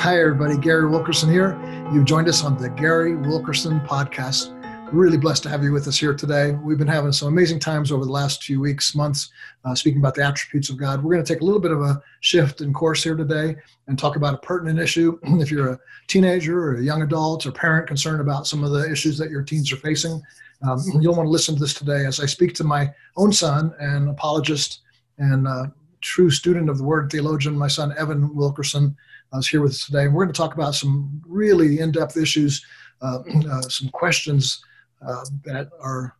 Hi, everybody. Gary Wilkerson here. You've joined us on the Gary Wilkerson podcast. Really blessed to have you with us here today. We've been having some amazing times over the last few weeks, months, uh, speaking about the attributes of God. We're going to take a little bit of a shift in course here today and talk about a pertinent issue. if you're a teenager or a young adult or parent concerned about some of the issues that your teens are facing, um, you'll want to listen to this today as I speak to my own son, an apologist and uh, true student of the word theologian, my son Evan Wilkerson, uh, was here with us today. And we're going to talk about some really in-depth issues, uh, uh, some questions uh, that are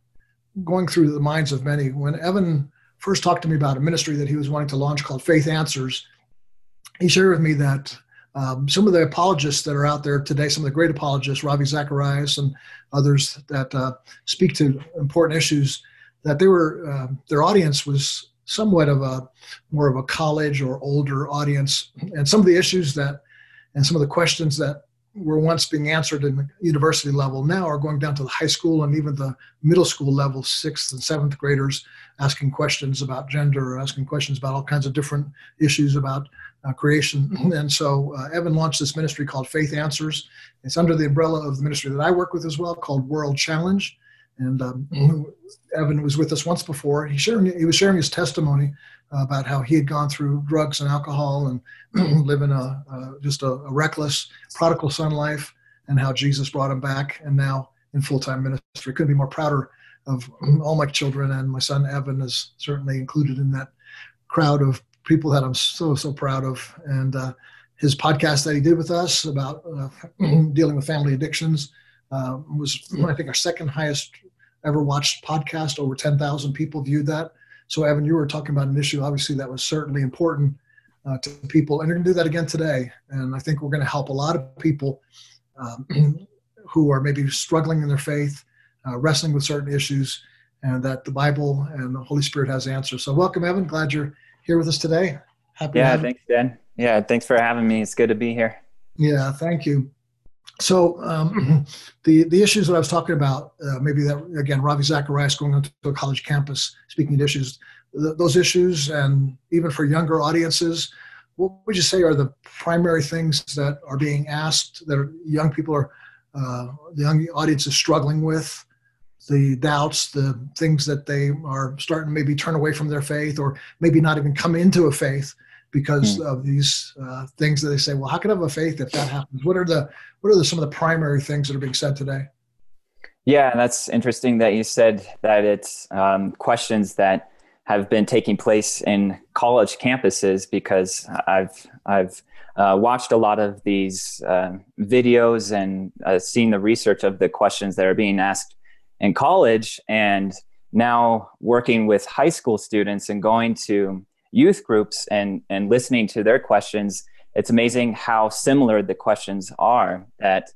going through the minds of many. When Evan first talked to me about a ministry that he was wanting to launch called Faith Answers, he shared with me that um, some of the apologists that are out there today, some of the great apologists, Ravi Zacharias and others that uh, speak to important issues, that they were uh, their audience was somewhat of a more of a college or older audience, and some of the issues that and some of the questions that were once being answered in the university level now are going down to the high school and even the middle school level, sixth and seventh graders asking questions about gender, asking questions about all kinds of different issues about uh, creation. And so uh, Evan launched this ministry called Faith Answers. It's under the umbrella of the ministry that I work with as well called World Challenge. And um, Evan was with us once before. He, sharing, he was sharing his testimony uh, about how he had gone through drugs and alcohol and living a, a just a, a, reckless prodigal son life, and how Jesus brought him back, and now in full time ministry. Couldn't be more prouder of all my children, and my son Evan is certainly included in that crowd of people that I'm so so proud of. And uh, his podcast that he did with us about uh, dealing with family addictions uh, was I think our second highest ever watched podcast. Over 10,000 people viewed that. So, Evan, you were talking about an issue, obviously, that was certainly important uh, to people. And you're going to do that again today. And I think we're going to help a lot of people um, who are maybe struggling in their faith, uh, wrestling with certain issues, and that the Bible and the Holy Spirit has answers. So, welcome, Evan. Glad you're here with us today. Happy yeah, thanks, Dad. Yeah, thanks for having me. It's good to be here. Yeah, thank you. So um, the the issues that I was talking about, uh, maybe that again, Ravi Zacharias going onto a college campus, speaking of issues, th- those issues, and even for younger audiences, what would you say are the primary things that are being asked that are, young people are, uh, the young audience is struggling with, the doubts, the things that they are starting to maybe turn away from their faith, or maybe not even come into a faith because mm. of these uh, things that they say. Well, how can I have a faith if that happens? What are the what are the, some of the primary things that are being said today? Yeah, and that's interesting that you said that it's um, questions that have been taking place in college campuses because I've I've uh, watched a lot of these uh, videos and uh, seen the research of the questions that are being asked in college, and now working with high school students and going to youth groups and and listening to their questions it's amazing how similar the questions are that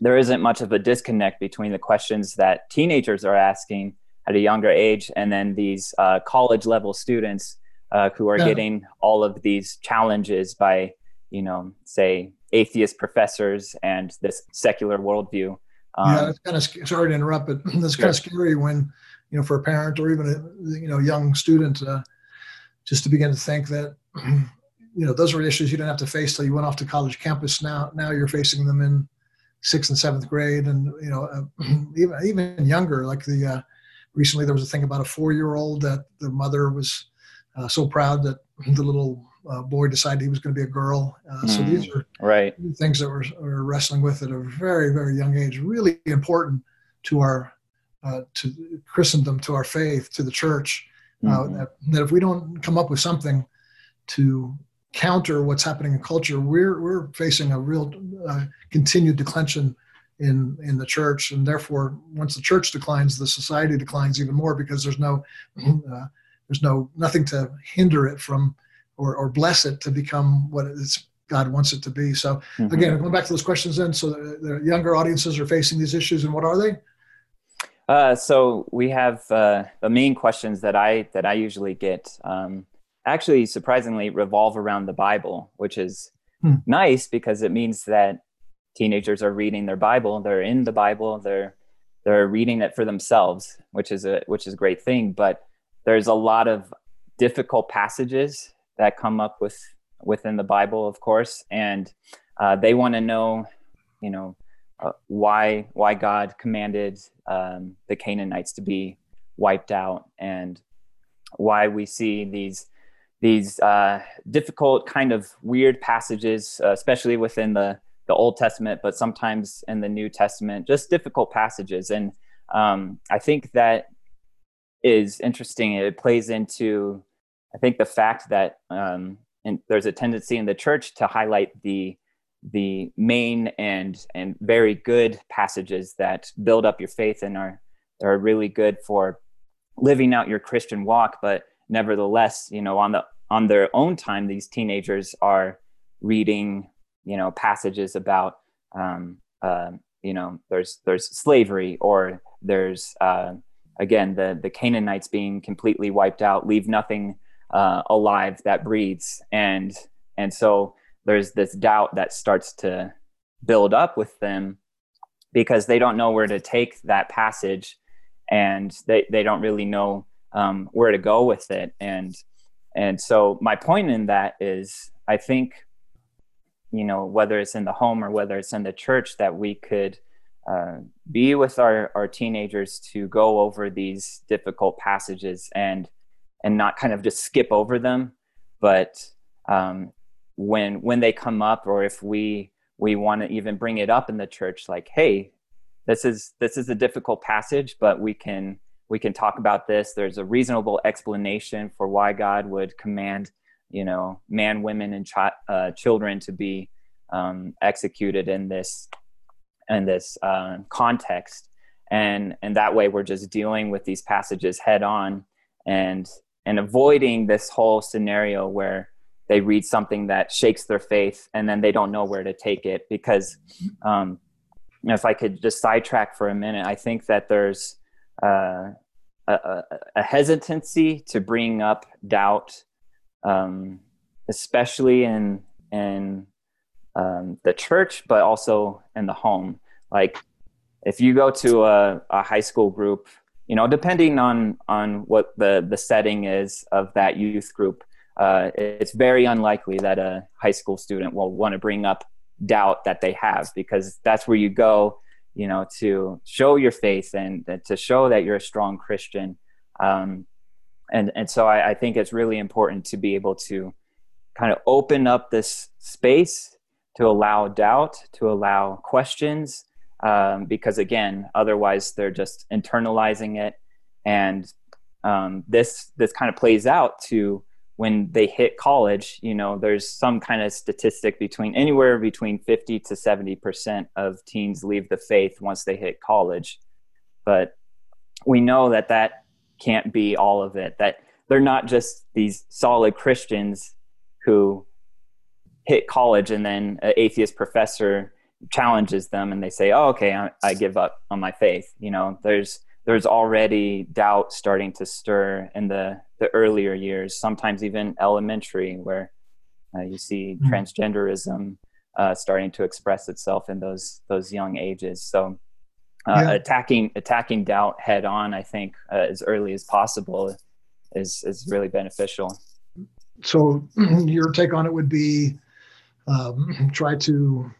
there isn't much of a disconnect between the questions that teenagers are asking at a younger age and then these uh, college level students uh, who are yeah. getting all of these challenges by you know say atheist professors and this secular worldview um, yeah it's kind of sorry to interrupt but it's kind of scary when you know for a parent or even a you know young student uh, just to begin to think that you know those were issues you didn't have to face till you went off to college campus. Now now you're facing them in sixth and seventh grade, and you know uh, even even younger. Like the uh, recently there was a thing about a four year old that the mother was uh, so proud that the little uh, boy decided he was going to be a girl. Mm, so these are right things that we're, we're, wrestling with at a very very young age. Really important to our uh, to Christendom, to our faith, to the church. Mm-hmm. That, that if we don't come up with something to counter what's happening in culture, we're we're facing a real uh, continued declension in in the church, and therefore, once the church declines, the society declines even more because there's no uh, there's no nothing to hinder it from or or bless it to become what it's God wants it to be. So mm-hmm. again, going back to those questions, then, so the, the, younger audiences are facing these issues, and what are they? Uh, so we have uh, the main questions that I that I usually get. Um, actually surprisingly revolve around the Bible, which is hmm. nice because it means that teenagers are reading their Bible, they're in the Bible, they're they're reading it for themselves, which is a which is a great thing. But there's a lot of difficult passages that come up with within the Bible, of course, and uh, they want to know, you know, uh, why why God commanded um, the Canaanites to be wiped out, and why we see these these uh, difficult kind of weird passages, uh, especially within the the Old Testament, but sometimes in the New Testament, just difficult passages. And um, I think that is interesting. It plays into, I think, the fact that um, and there's a tendency in the church to highlight the the main and and very good passages that build up your faith and are are really good for living out your Christian walk. But nevertheless, you know, on the on their own time, these teenagers are reading, you know, passages about, um, uh, you know, there's there's slavery or there's uh, again the the Canaanites being completely wiped out, leave nothing uh, alive that breathes, and and so there's this doubt that starts to build up with them because they don't know where to take that passage and they, they don't really know um, where to go with it. And and so my point in that is i think you know whether it's in the home or whether it's in the church that we could uh, be with our, our teenagers to go over these difficult passages and and not kind of just skip over them but um, when when they come up or if we we want to even bring it up in the church like hey this is this is a difficult passage but we can we can talk about this. There's a reasonable explanation for why god would command you know man women and uh, children to be um, executed in this in this uh, context. And and that way we're just dealing with these passages head on and and avoiding this whole scenario where they read something that shakes their faith and then they don't know where to take it because um, if i could just sidetrack for a minute i think that there's uh, a, a, hesitancy to bring up doubt um, especially in in um, the church but also in the home. Like if you go to a, a high school group you know depending on on what the the setting is of that youth group uh, it's very unlikely that a high school student will want to bring up doubt that they have because that's where you go you know to show your faith and, to show that you're a strong christian. Um, and and so I, I, think it's really important to be able to kind of open up this space to allow doubt to allow questions um, because again otherwise they're just internalizing it. And um, this this kind of plays out to when they hit college, you know, there's some kind of statistic between anywhere between 50 to 70% of teens leave the faith once they hit college. But we know that that can't be all of it, that they're not just these solid Christians who hit college and then an atheist professor challenges them and they say, oh, okay, I, I give up on my faith. You know, there's, there's already doubt starting to stir in the, the earlier years, sometimes even elementary, where uh, you see mm-hmm. transgenderism uh, starting to express itself in those those young ages. So, uh, yeah. attacking attacking doubt head on, I think, uh, as early as possible, is is really beneficial. So, your take on it would be um, try to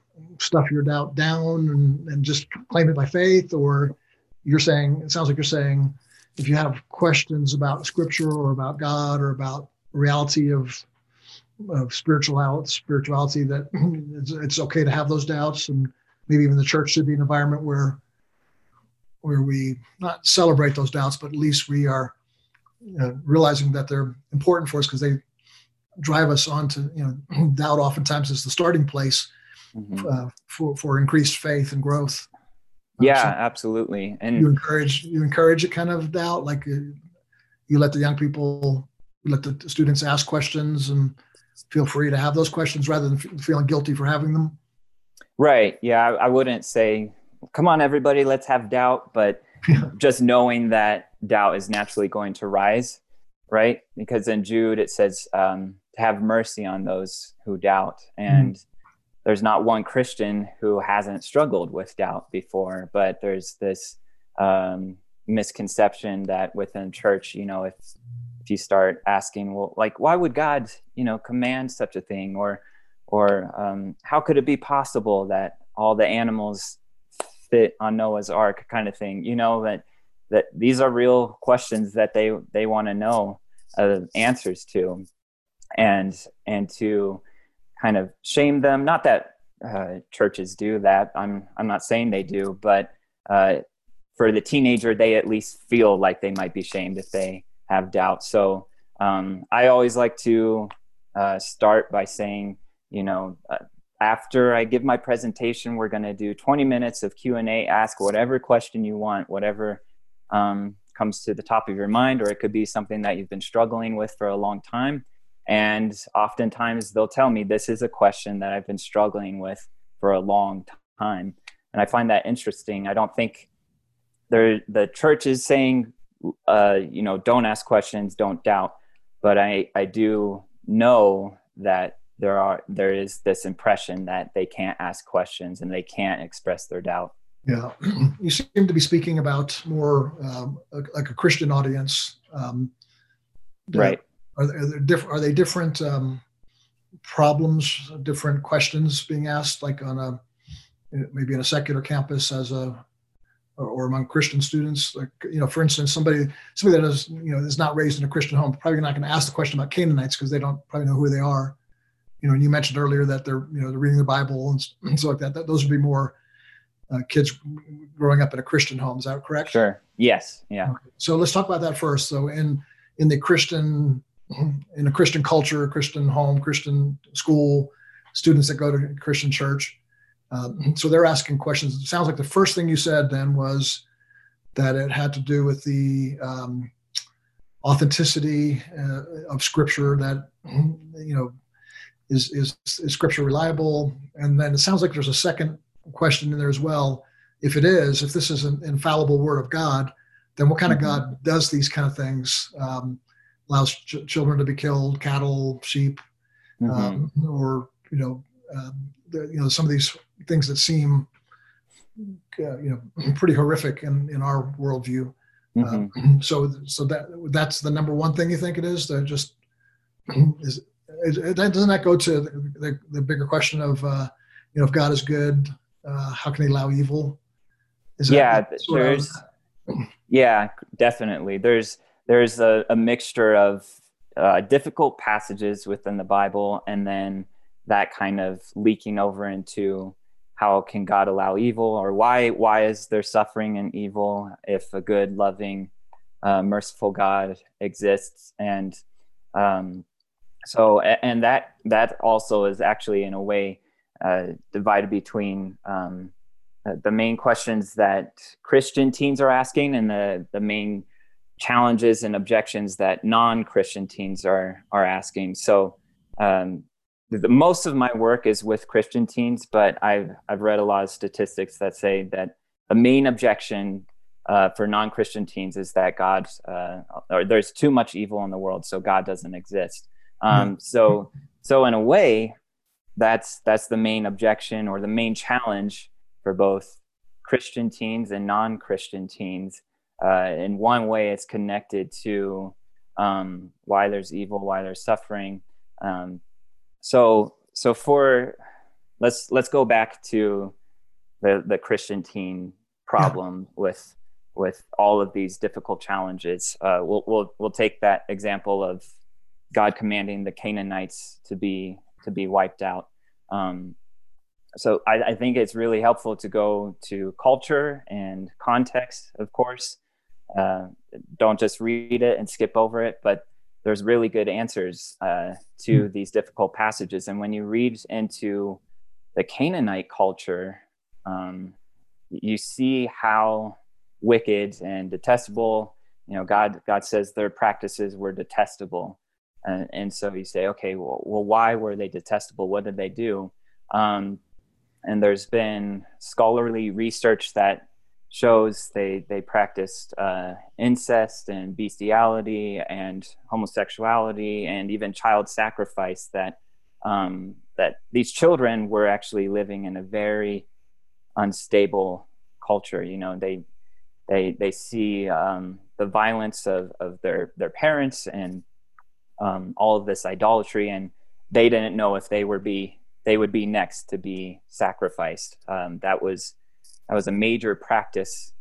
stuff your doubt down and, and just claim it by faith, or you're saying it sounds like you're saying if you have questions about scripture or about God or about reality of of spirituality, spirituality that it's, it's okay to have those doubts, and maybe even the church should be an environment where where we not celebrate those doubts, but at least we are you know, realizing that they're important for us because they drive us on to you know doubt. Oftentimes is the starting place mm-hmm. uh, for for increased faith and growth yeah so absolutely. And you encourage you encourage it kind of doubt like uh, you let the young people let the students ask questions and feel free to have those questions rather than feeling guilty for having them? Right. Yeah I, I wouldn't say come on everybody let's have doubt but just knowing that doubt is naturally going to rise right? Because in jude it says um, to have mercy on those who doubt and mm-hmm there's not one Christian who hasn't struggled with doubt before, but there's this um, misconception that within church, you know, if if you start asking, well, like, why would God, you know, command such a thing, or or um, how could it be possible that all the animals fit on Noah's Ark, kind of thing. You know that that these are real questions that they they want to know uh, answers to, and and to kind of shame them. Not that uh, churches do that. I'm I'm not saying they do, but uh, for the teenager, they at least feel like they might be shamed if they have doubt. So um, I always like to uh, start by saying, you know, uh, after I give my presentation, we're going to do 20 minutes of Q&A. Ask whatever question you want, whatever um, comes to the top of your mind, or it could be something that you've been struggling with for a long time. And oftentimes they'll tell me, this is a question that I've been struggling with for a long time. And I find that interesting. I don't think there the church is saying, uh, you know, don't ask questions, don't doubt. But I, I do know that there are there is this impression that they can't ask questions and they can't express their doubt. Yeah, you seem to be speaking about more um, like a Christian audience, um, right? Are, are, there diff- are they different um, problems, different questions being asked, like on a maybe in a secular campus as a or, or, among Christian students? Like you know, for instance, somebody somebody that is you know is not raised in a Christian home probably not going to ask the question about Canaanites because they don't probably know who they are you know, and you mentioned earlier that they're, you know, they're reading the Bible and, and stuff like that. that. Those would be more uh, kids growing up in a Christian home. Is that correct? Sure. Yes. Yeah. Okay. So let's talk about that first. So in in the Christian in a Christian culture, Christian home, Christian school, students that go to Christian church. Um, so they're asking questions. It sounds like the first thing you said then was that it had to do with the um, authenticity uh, of Scripture. That you know is, is, is scripture reliable? And then it sounds like there's a second question in there as well. If it is, if this is an infallible word of God, then what kind mm-hmm. of God does these kind of things? Um, allows ch- children to be killed, cattle, sheep, mm-hmm. um, or you know, um, the, you know, some of these things that seem, uh, you know, pretty horrific in in our worldview. Mm-hmm. Uh, so, so that that's the number one thing you think it is. That just is doesn't that go to the, the bigger question of uh, you know if God is good, uh, how can He allow evil? Is yeah, there's yeah, definitely. There's there's a, a mixture of uh, difficult passages within the Bible, and then that kind of leaking over into how can God allow evil, or why why is there suffering and evil if a good, loving, uh, merciful God exists, and um, so and that that also is actually in a way uh, divided between um, the main questions that Christian teens are asking and the the main challenges and objections that non-Christian teens are are asking. So um, the, most of my work is with Christian teens, but I've I've read a lot of statistics that say that the main objection uh, for non-Christian teens is that God uh, or there's too much evil in the world, so God doesn't exist. Um, so so in a way, that's that's the main objection or the main challenge for both Christian teens and non-Christian teens. Uh, in one way, it's connected to um, why there's evil, why there's suffering. Um, so so for let's let's go back to the the Christian teen problem yeah. with with all of these difficult challenges. Uh, we'll we'll we'll take that example of God commanding the Canaanites to be to be wiped out. Um, so I, I, think it's really helpful to go to culture and context, of course. Uh, don't just read it and skip over it, but there's really good answers uh, to mm. these difficult passages. And when you read into the Canaanite culture, um, you see how wicked and detestable. You know, God God says their practices were detestable. And, and so you say, okay, well, well, why were they detestable? What did they do? Um, and there's been scholarly research that shows they they practiced uh, incest and bestiality and homosexuality and even child sacrifice. That um, that these children were actually living in a very unstable culture. You know, they they they see um, the violence of of their their parents and um, all of this idolatry, and they didn't know if they were be they would be next to be sacrificed. Um, that was that was a major practice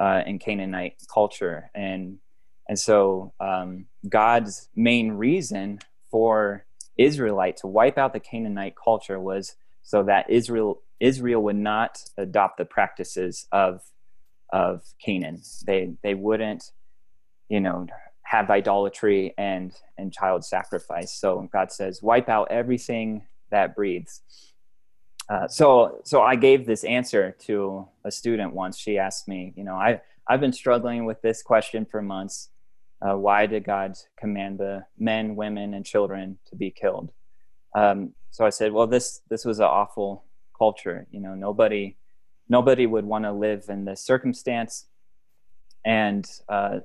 uh, in Canaanite culture, and and so um, God's main reason for Israelite to wipe out the Canaanite culture was so that Israel Israel would not adopt the practices of of Canaan. They they wouldn't, you know, have idolatry and and child sacrifice. So God says, wipe out everything that breathes. Uh, so so I gave this answer to a student once. She asked me, you know, I I've been struggling with this question for months. Uh, why did God command the men, women, and children to be killed? Um, so I said, well, this this was an awful culture. You know, nobody nobody would want to live in this circumstance. And uh,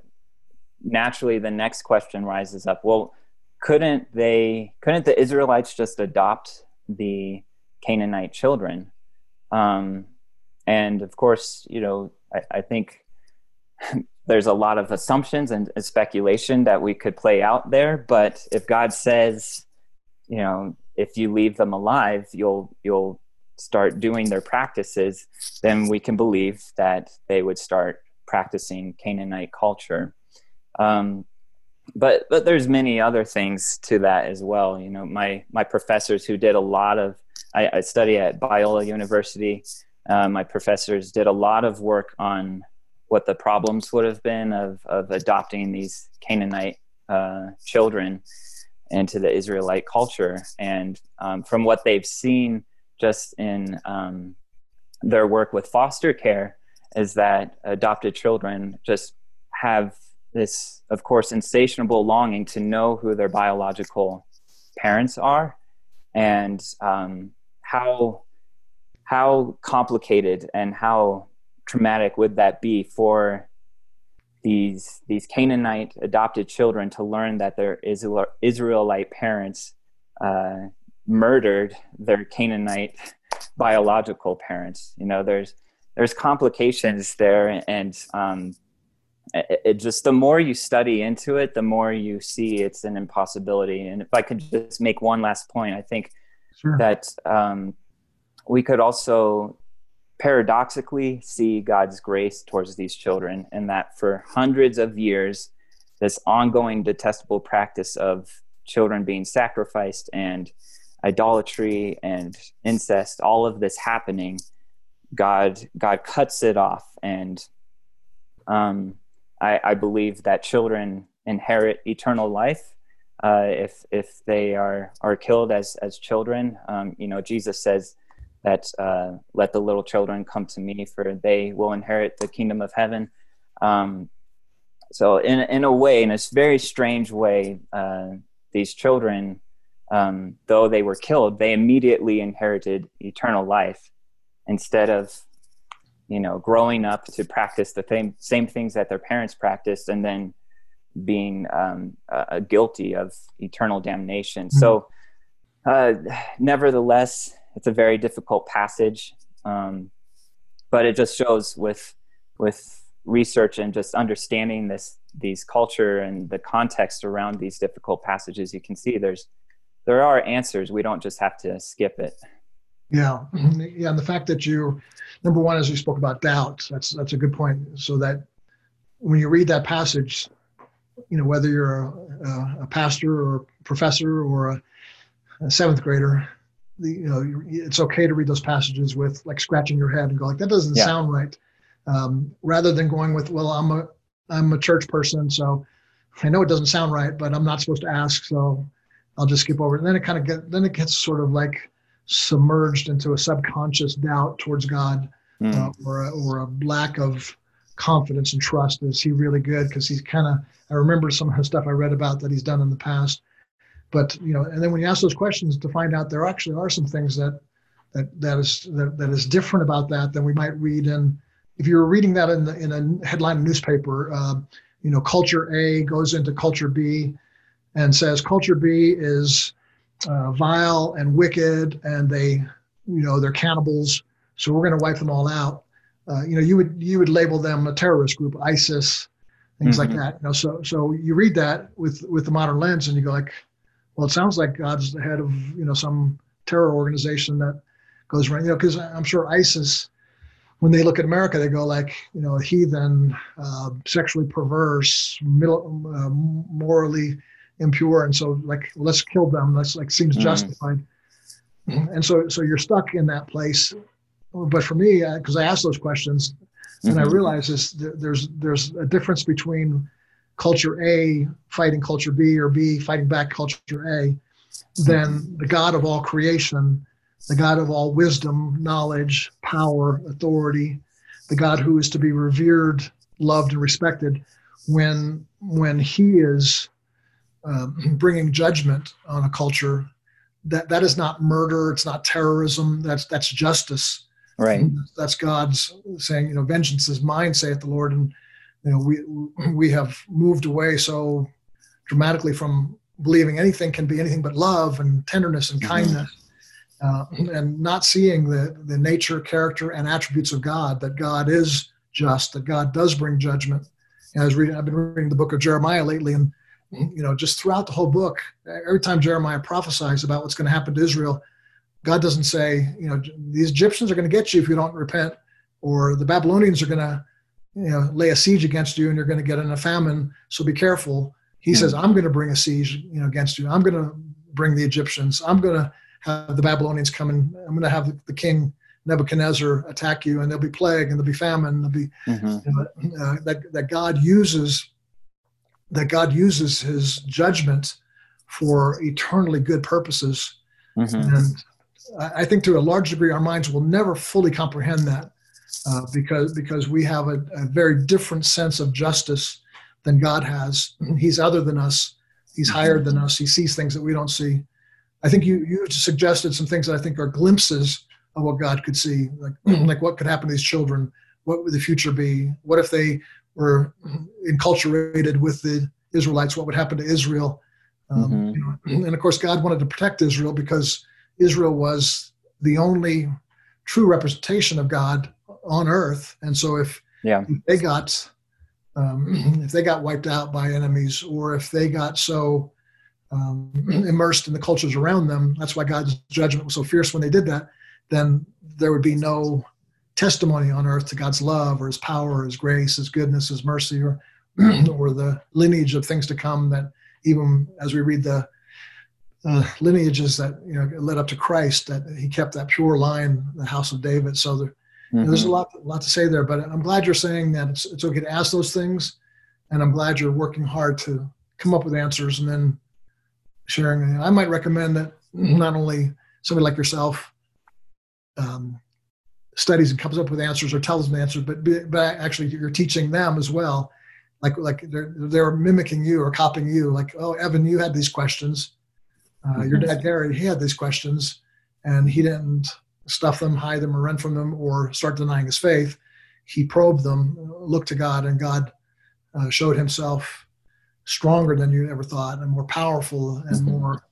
naturally, the next question rises up. Well, couldn't they? Couldn't the Israelites just adopt the Canaanite children? Um, and of course, you know, I, I think there's a lot of assumptions and speculation that we could play out there. But if God says, you know, if you leave them alive, you'll you'll start doing their practices, then we can believe that they would start practicing Canaanite culture. Um, but but there's many other things to that as well. You know, my my professors who did a lot of I, I study at Biola University. Uh, my professors did a lot of work on what the problems would have been of of adopting these Canaanite uh, children into the Israelite culture, and um, from what they've seen just in um, their work with foster care is that adopted children just have this, of course, insatiable longing to know who their biological parents are and um, how how complicated and how traumatic would that be for these these Canaanite adopted children to learn that their Israelite parents uh, murdered their Canaanite biological parents. You know, there's there's complications there, and um, it, it, just the more you study into it, the more you see it's an impossibility. And if I could just make one last point, I think sure. that um, we could also paradoxically see God's grace towards these children, and that for hundreds of years, this ongoing detestable practice of children being sacrificed and idolatry and incest, all of this happening, God God cuts it off, and um, I, I believe that children inherit eternal life uh, if if they are are killed as as children. Um, you know, Jesus says that uh, let the little children come to me, for they will inherit the kingdom of heaven. Um, so, in in a way, in a very strange way, uh, these children um, though they were killed, they immediately inherited eternal life instead of, you know, growing up to practice the same same things that their parents practiced and then being um, uh, guilty of eternal damnation. Mm-hmm. So, uh, nevertheless, it's a very difficult passage, um, but it just shows with with research and just understanding this these culture and the context around these difficult passages, you can see there's there are answers. We don't just have to skip it. Yeah, yeah, and the fact that you, number one, as you spoke about doubt, that's that's a good point. So that when you read that passage, you know whether you're a, a pastor or a professor or a, a seventh grader, the, you know it's okay to read those passages with like scratching your head and go like that doesn't yeah. sound right, um, rather than going with well I'm a I'm a church person so I know it doesn't sound right but I'm not supposed to ask so I'll just skip over it. And then it kind of get then it gets sort of like submerged into a subconscious doubt towards God mm. uh, or a, or a lack of confidence and trust. Is he really good? Because he's kind of I remember some of the stuff I read about that he's done in the past. But you know, and then when you ask those questions to find out there actually are some things that that that is that, that is different about that than we might read in if you were reading that in the in a headline newspaper. Uh, you know, culture A goes into culture B and says culture B is uh, vile and wicked, and they, you know, they're cannibals. So we're going to wipe them all out. Uh, you know, you would you would label them a terrorist group, ISIS, things mm-hmm. like that. You know, so so you read that with with the modern lens, and you go like, well, it sounds like God's the head of you know some terror organization that goes around. You know, because I'm sure ISIS, when they look at America, they go like, you know, heathen, uh, sexually perverse, middle, uh, morally impure, and so like let's kill them. That's like seems mm. justified. And so so you're stuck in that place. But for me, because uh, I ask those questions, mm-hmm. and I mm-hmm. realize there's there's a difference between culture A fighting culture B or B fighting back culture A than the God of all creation, the God of all wisdom, knowledge, power, authority, the God who is to be revered, loved, and respected when when he is uh, bringing judgment on a culture that that is not murder it's not terrorism that's that's justice right. That's god's saying you know vengeance is mine saith the lord. And you know we we have moved away so dramatically from believing anything can be anything but love and tenderness and mm-hmm. kindness uh, and not seeing the the nature character and attributes of god that god is just that god does bring judgment. And I was reading I've been reading the book of Jeremiah lately and you know just throughout the whole book every time Jeremiah prophesies about what's going to happen to Israel God doesn't say you know these Egyptians are going to get you if you don't repent or the Babylonians are going to you know lay a siege against you and you're going to get in a famine so be careful he mm-hmm. says i'm going to bring a siege you know against you i'm going to bring the egyptians i'm going to have the babylonians come and i'm going to have the, the king nebuchadnezzar attack you and there'll be plague and there'll be famine there'll be mm-hmm. you know, uh, that, that god uses that god uses his judgment for eternally good purposes mm-hmm. and I think to a large degree our minds will never fully comprehend that uh, because because we have a, a, very different sense of justice than God has. He's other than us. He's mm-hmm. higher than us. He sees things that we don't see. I think you you suggested some things that I think are glimpses of what God could see, like like what could happen to these children. What would the future be? What if they were enculturated with the Israelites? What would happen to Israel? Um, mm-hmm. you know, and of course, God wanted to protect Israel because Israel was the only true representation of God on earth. And so if, yeah. they got um, if they got wiped out by enemies or if they got so um, immersed in the cultures around them, that's why God's judgment was so fierce when they did that, then there would be no testimony on earth to God's love or his power, or his grace, his goodness, his mercy, or or the lineage of things to come that even as we read the uh, lineages that you know led up to Christ, that he kept that pure line, the house of David. So there, Mm-hmm. There's a lot, a lot to say there, but I'm glad you're saying that it's, it's okay to ask those things, and I'm glad you're working hard to come up with answers and then sharing. I might recommend that not only somebody like yourself um, studies and comes up with answers or tells them answers, but but actually you're teaching them as well. Like like they're they're mimicking you or copying you. Like oh Evan, you had these questions. Uh, mm-hmm. Your dad Gary, he had these questions, and he didn't stuff them, hide them, or run from them, or start denying his faith. He probed them, looked to God, and God uh, showed himself stronger than you ever thought, and more powerful, and mm-hmm. more,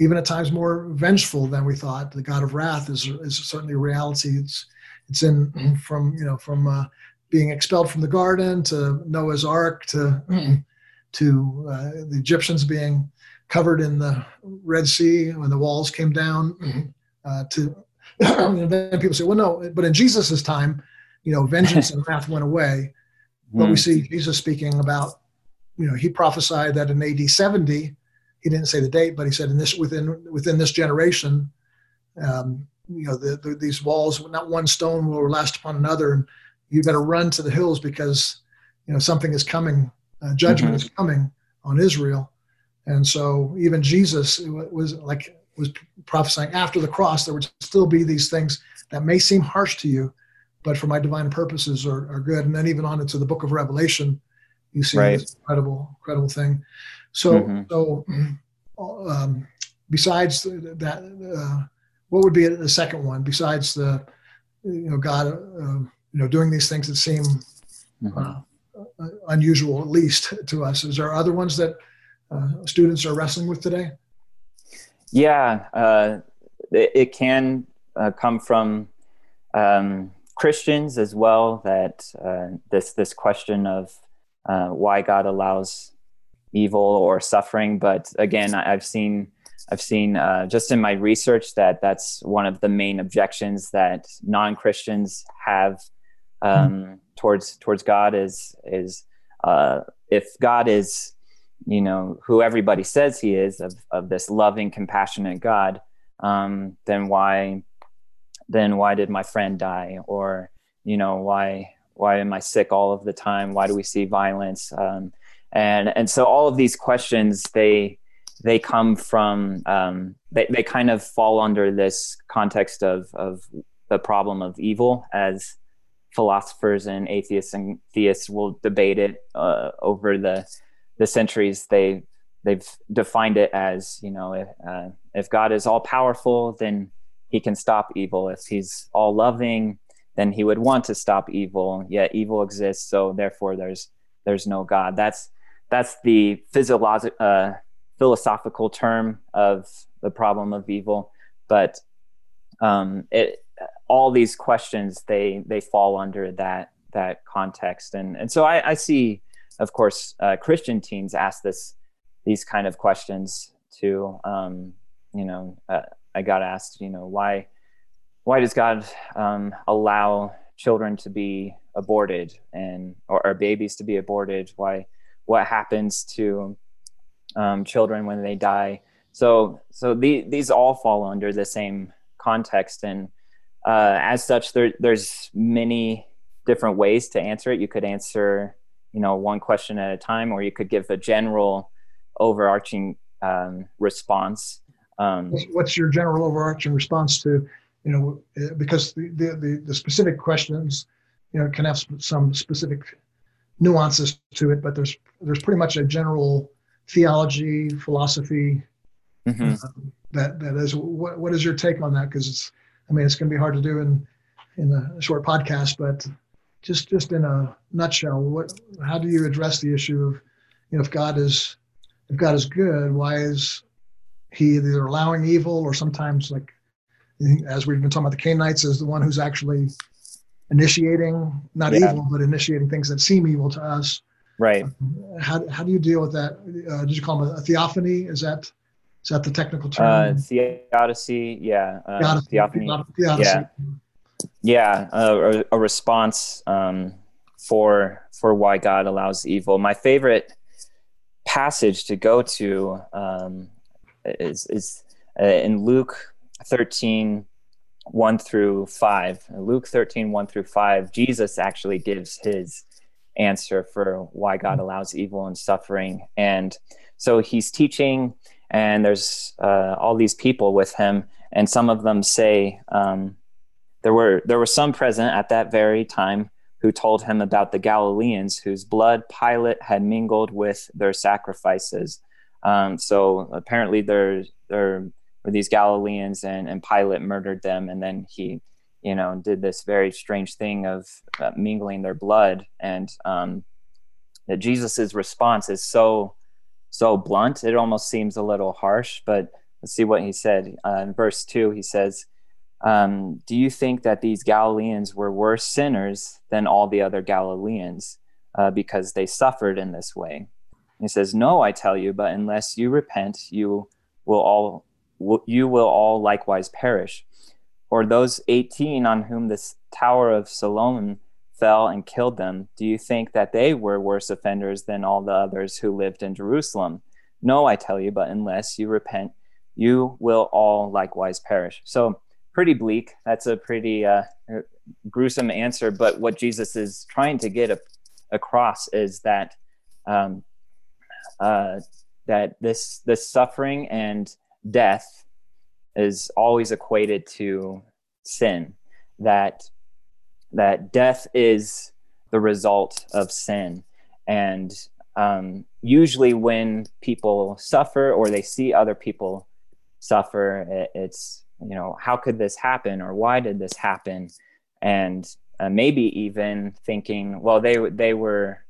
even at times more vengeful than we thought. The God of wrath is is certainly a reality. It's it's in from you know from uh, being expelled from the garden to Noah's Ark to to uh, the Egyptians being covered in the Red Sea when the walls came down uh, to and then people say, well, no, but in Jesus' time, you know, vengeance and wrath went away. But we hmm. see Jesus speaking about, you know, he prophesied that in AD 70, he didn't say the date, but he said in this within within this generation, um, you know, the, the, these walls, not one stone will last upon another, and you to run to the hills because, you know, something is coming, uh, judgment mm-hmm. is coming on Israel, and so even Jesus was like was prophesying after the cross, there would still be these things that may seem harsh to you, but for my divine purposes are, are good. And then even on into the book of Revelation, you see right. this incredible, incredible thing. So, mm-hmm. so um, besides that, uh, what would be the second one besides the, you know, God, uh, you know, doing these things that seem mm-hmm. uh, unusual, at least to us? Is there other ones that uh, students are wrestling with today? Yeah, uh, it, it, can uh, come from um, Christians as well. That uh, this this question of uh, why God allows evil or suffering, but again, I've seen I've seen uh, just in my research that that's one of the main objections that non Christians have um, mm towards towards God is is uh, if God is you know who everybody says He is of of this loving, compassionate God, um, then why then why did my friend die or you know why why am I sick all of the time? Why do we see violence? Um, and and so all of these questions they they come from um, they, they kind of fall under this context of of the problem of evil as philosophers and atheists and theists will debate it uh, over the the centuries they they've defined it as you know if, uh, if god is all powerful then he can stop evil. If he's all loving then he would want to stop evil. Yet evil exists so therefore there's there's no god. That's that's the uh, philosophical term of the problem of evil. But um, it all these questions they they fall under that that context. And and so I, I see of course uh, Christian teens ask this these kind of questions too um, you know uh, I got asked you know why why does God um, allow children to be aborted and or, or, babies to be aborted why what happens to um, children when they die so so the, these all fall under the same context and uh, as such, there, there's many different ways to answer it. You could answer, you know, one question at a time, or you could give a general, overarching um, response. Um, What's your general overarching response to, you know, uh, because the, the, the, the specific questions, you know, can have some specific nuances to it, but there's there's pretty much a general theology, philosophy mm-hmm. uh, that that is. What what is your take on that? Because it's I mean, it's going to be hard to do in in a short podcast, but just just in a nutshell, what how do you address the issue of you know if God is if God is good, why is He either allowing evil or sometimes like as we've been talking about the Canaanites is the one who's actually initiating not yeah. evil but initiating things that seem evil to us. Right. How how do you deal with that? Uh, did you call them a, theophany? Is that is that the technical term? Uh, theodicy, yeah. Uh, theophany, theodicy. Yeah, yeah. A, a, response um, for for why God allows evil. My favorite passage to go to um, is is uh, in Luke thirteen. 1 through 5 luke 13 1 through 5 jesus actually gives his answer for why god allows evil and suffering and so he's teaching and there's uh, all these people with him, and some of them say um, there were there were some present at that very time who told him about the Galileans whose blood Pilate had mingled with their sacrifices. Um, so apparently there there were these Galileans, and and Pilate murdered them, and then he you know did this very strange thing of uh, mingling their blood, and um, that Jesus's response is so so blunt. It almost seems a little harsh, but let's see what he said. Uh, in verse 2, he says, um, Do you think that these Galileans were worse sinners than all the other Galileans uh, because they suffered in this way? he says, No, I tell you, but unless you repent, you will all you will all likewise perish. Or those 18 on whom this Tower of Siloam fell and killed them, do you think that they were worse offenders than all the others who lived in Jerusalem? No, I tell you, but unless you repent, you will all likewise perish. So, pretty bleak. That's a pretty uh, gruesome answer. But what Jesus is trying to get a, across is that um, uh, that this this suffering and death is always equated to sin. That that death is the result of sin. And um, usually, when people suffer or they see other people suffer, it, it's, you know, how could this happen or why did this happen? And uh, maybe even thinking, well, they, they were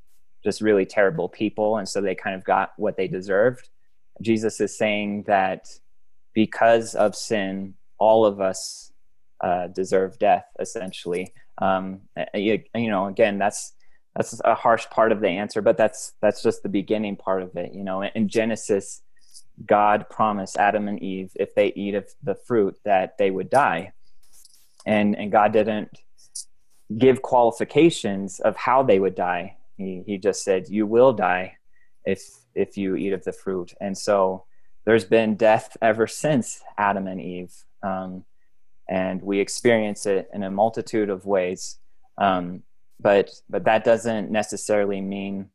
just really terrible people. And so they kind of got what they deserved. Jesus is saying that because of sin, all of us uh, deserve death, essentially um, you, you know again that's that's a harsh part of the answer but that's that's just the beginning part of it you know in genesis God promised Adam and Eve if they eat of the fruit that they would die. And and God didn't give qualifications of how they would die. He he just said you will die if if you eat of the fruit. And so there's been death ever since Adam and Eve. Um, and we experience it in a multitude of ways. Um, but but that doesn't necessarily mean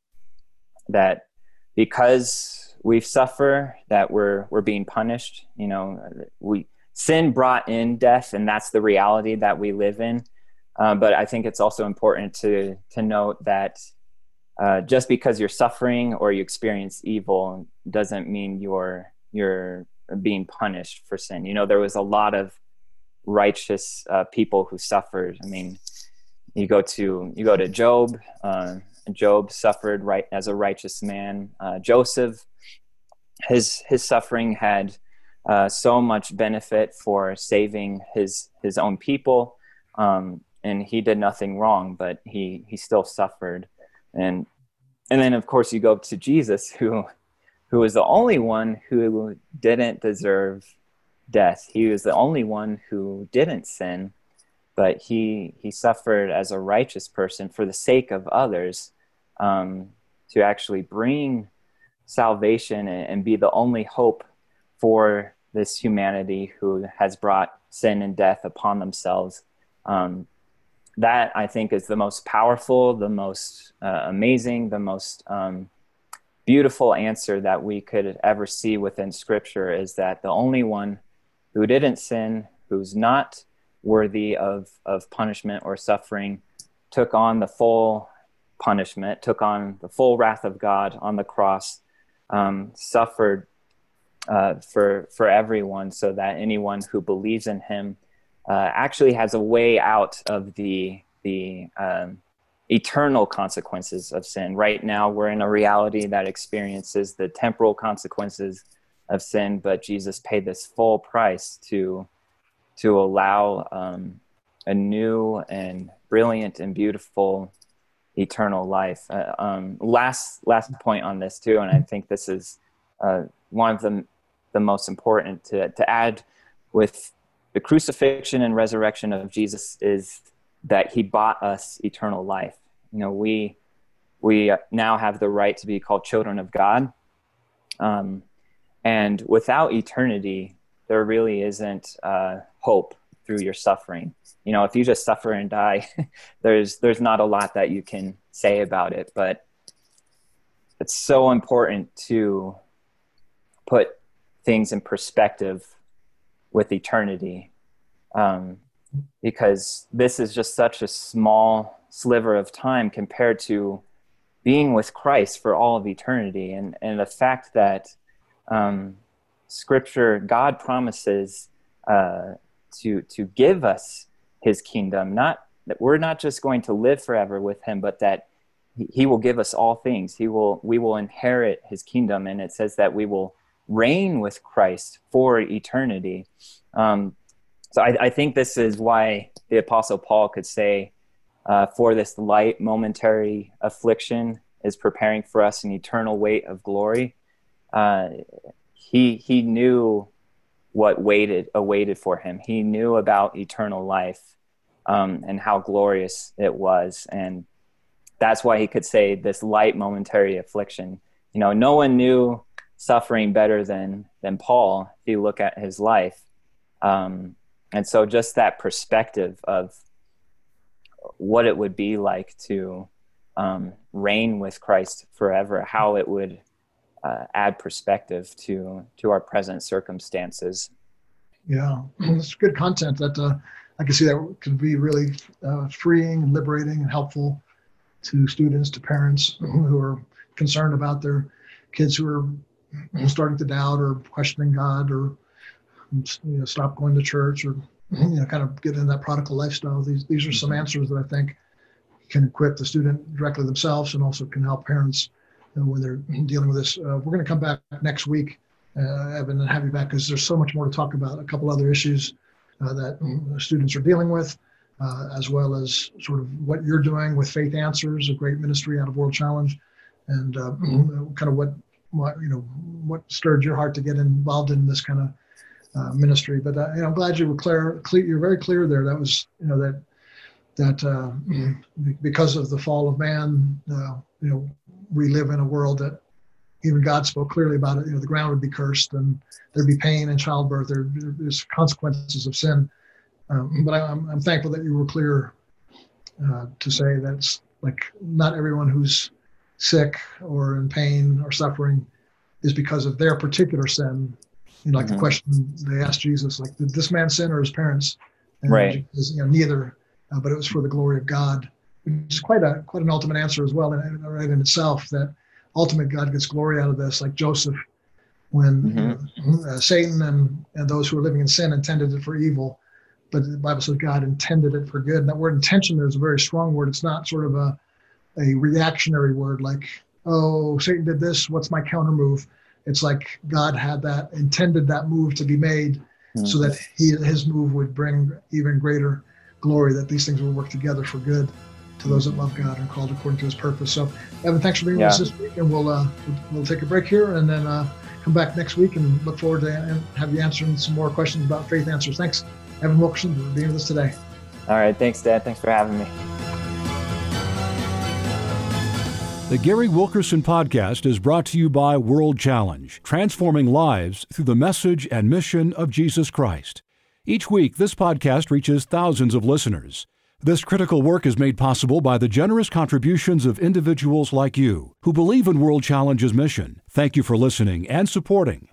that because we suffer that we're we're being punished. You know, we sin brought in death, and that's the reality that we live in. Uh, but I think it's also important to to note that uh, just because you're suffering or you experience evil doesn't mean you're you're being punished for sin. You know, there was a lot of righteous uh, people who suffered. I mean, you go to you go to Job. Uh, Job suffered right as a righteous man. Uh, Joseph, his his suffering had uh, so much benefit for saving his his own people, um, and he did nothing wrong, but he he still suffered. And and then of course you go to Jesus, who who was the only one who didn't deserve death. He was the only one who didn't sin, but he he suffered as a righteous person for the sake of others um, to actually bring salvation and, be the only hope for this humanity who has brought sin and death upon themselves. Um, that I think is the most powerful, the most uh, amazing, the most um, beautiful answer that we could ever see within Scripture is that the only one who didn't sin, who's not worthy of, of punishment or suffering, took on the full punishment, took on the full wrath of God on the cross, um, suffered uh, for for everyone, so that anyone who believes in Him uh, actually has a way out of the the um, eternal consequences of sin. Right now, we're in a reality that experiences the temporal consequences of sin, but Jesus paid this full price to to allow um, a new and brilliant and beautiful eternal life. Uh, um, last last point on this too, and I think this is uh, one of the the most important to to add with the crucifixion and resurrection of Jesus is that He bought us eternal life. You know, we we now have the right to be called children of God. Um, and without eternity, there really isn't uh, hope through your suffering. You know, if you just suffer and die, there's there's not a lot that you can say about it. But it's so important to put things in perspective with eternity, um, because this is just such a small sliver of time compared to being with Christ for all of eternity, and and the fact that um, Scripture, God promises uh, to to give us His kingdom. Not that we're not just going to live forever with Him, but that He will give us all things. He will we will inherit His kingdom, and it says that we will reign with Christ for eternity. Um, so I, I, think this is why the Apostle Paul could say, uh, "For this light momentary affliction is preparing for us an eternal weight of glory." Uh, he he knew what waited awaited for him. He knew about eternal life um, and how glorious it was, and that's why he could say this light momentary affliction. You know, no one knew suffering better than than Paul. If you look at his life, um, and so just that perspective of what it would be like to um, reign with Christ forever, how it would uh, add perspective to to our present circumstances. Yeah, it's good content that uh, I can see that can be really uh, freeing and liberating and helpful to students, to parents who are concerned about their kids who are starting to doubt or questioning God or you know stop going to church or you know kind of get in that prodigal lifestyle. These these are some mm-hmm. answers that I think can equip the student directly themselves and also can help parents when they're dealing with this. Uh, we're going to come back next week, uh, Evan, and have you back because there's so much more to talk about. A couple other issues uh, that students are dealing with, uh, as well as sort of what you're doing with Faith Answers, a great ministry out of World Challenge, and uh, mm, kind of what what you know what stirred your heart to get involved in this kind of uh, ministry. But uh, you know, I'm glad you were clear, clear. You're very clear there. That was you know that that uh, because of the fall of man, uh, you know, we live in a world that even God spoke clearly about it. You know, the ground would be cursed, and there'd be pain in childbirth. There, there's consequences of sin. Um, but I, am I'm thankful that you were clear uh, to say that's like not everyone who's sick or in pain or suffering is because of their particular sin. You know, like mm-hmm. the question they asked Jesus, like, did this man sin or his parents? And right. Jesus, you know, neither, uh, but it was for the glory of God. Which is quite a quite an ultimate answer as well, in, right in itself. That ultimate God gets glory out of this, like Joseph, when mm-hmm. uh, Satan and, and those who are living in sin intended it for evil, but the Bible says God intended it for good. And that word intention there is a very strong word. It's not sort of a a reactionary word like, oh, Satan did this, what's my counter move? It's like God had that, intended that move to be made mm-hmm. so that he, his move would bring even greater glory, that these things will work together for good to those that love God and called according to his purpose. So, Evan, thanks for being yeah. with us this week. And we'll, uh, we'll, take a break here and then uh, come back next week and look forward to have you answering some more questions about faith answers. Thanks, Evan Wilkerson, for being with us today. All right. Thanks, Dad. Thanks for having me. The Gary Wilkerson Podcast is brought to you by World Challenge, transforming lives through the message and mission of Jesus Christ. Each week, this podcast reaches thousands of listeners. This critical work is made possible by the generous contributions of individuals like you who believe in World Challenge's mission. Thank you for listening and supporting.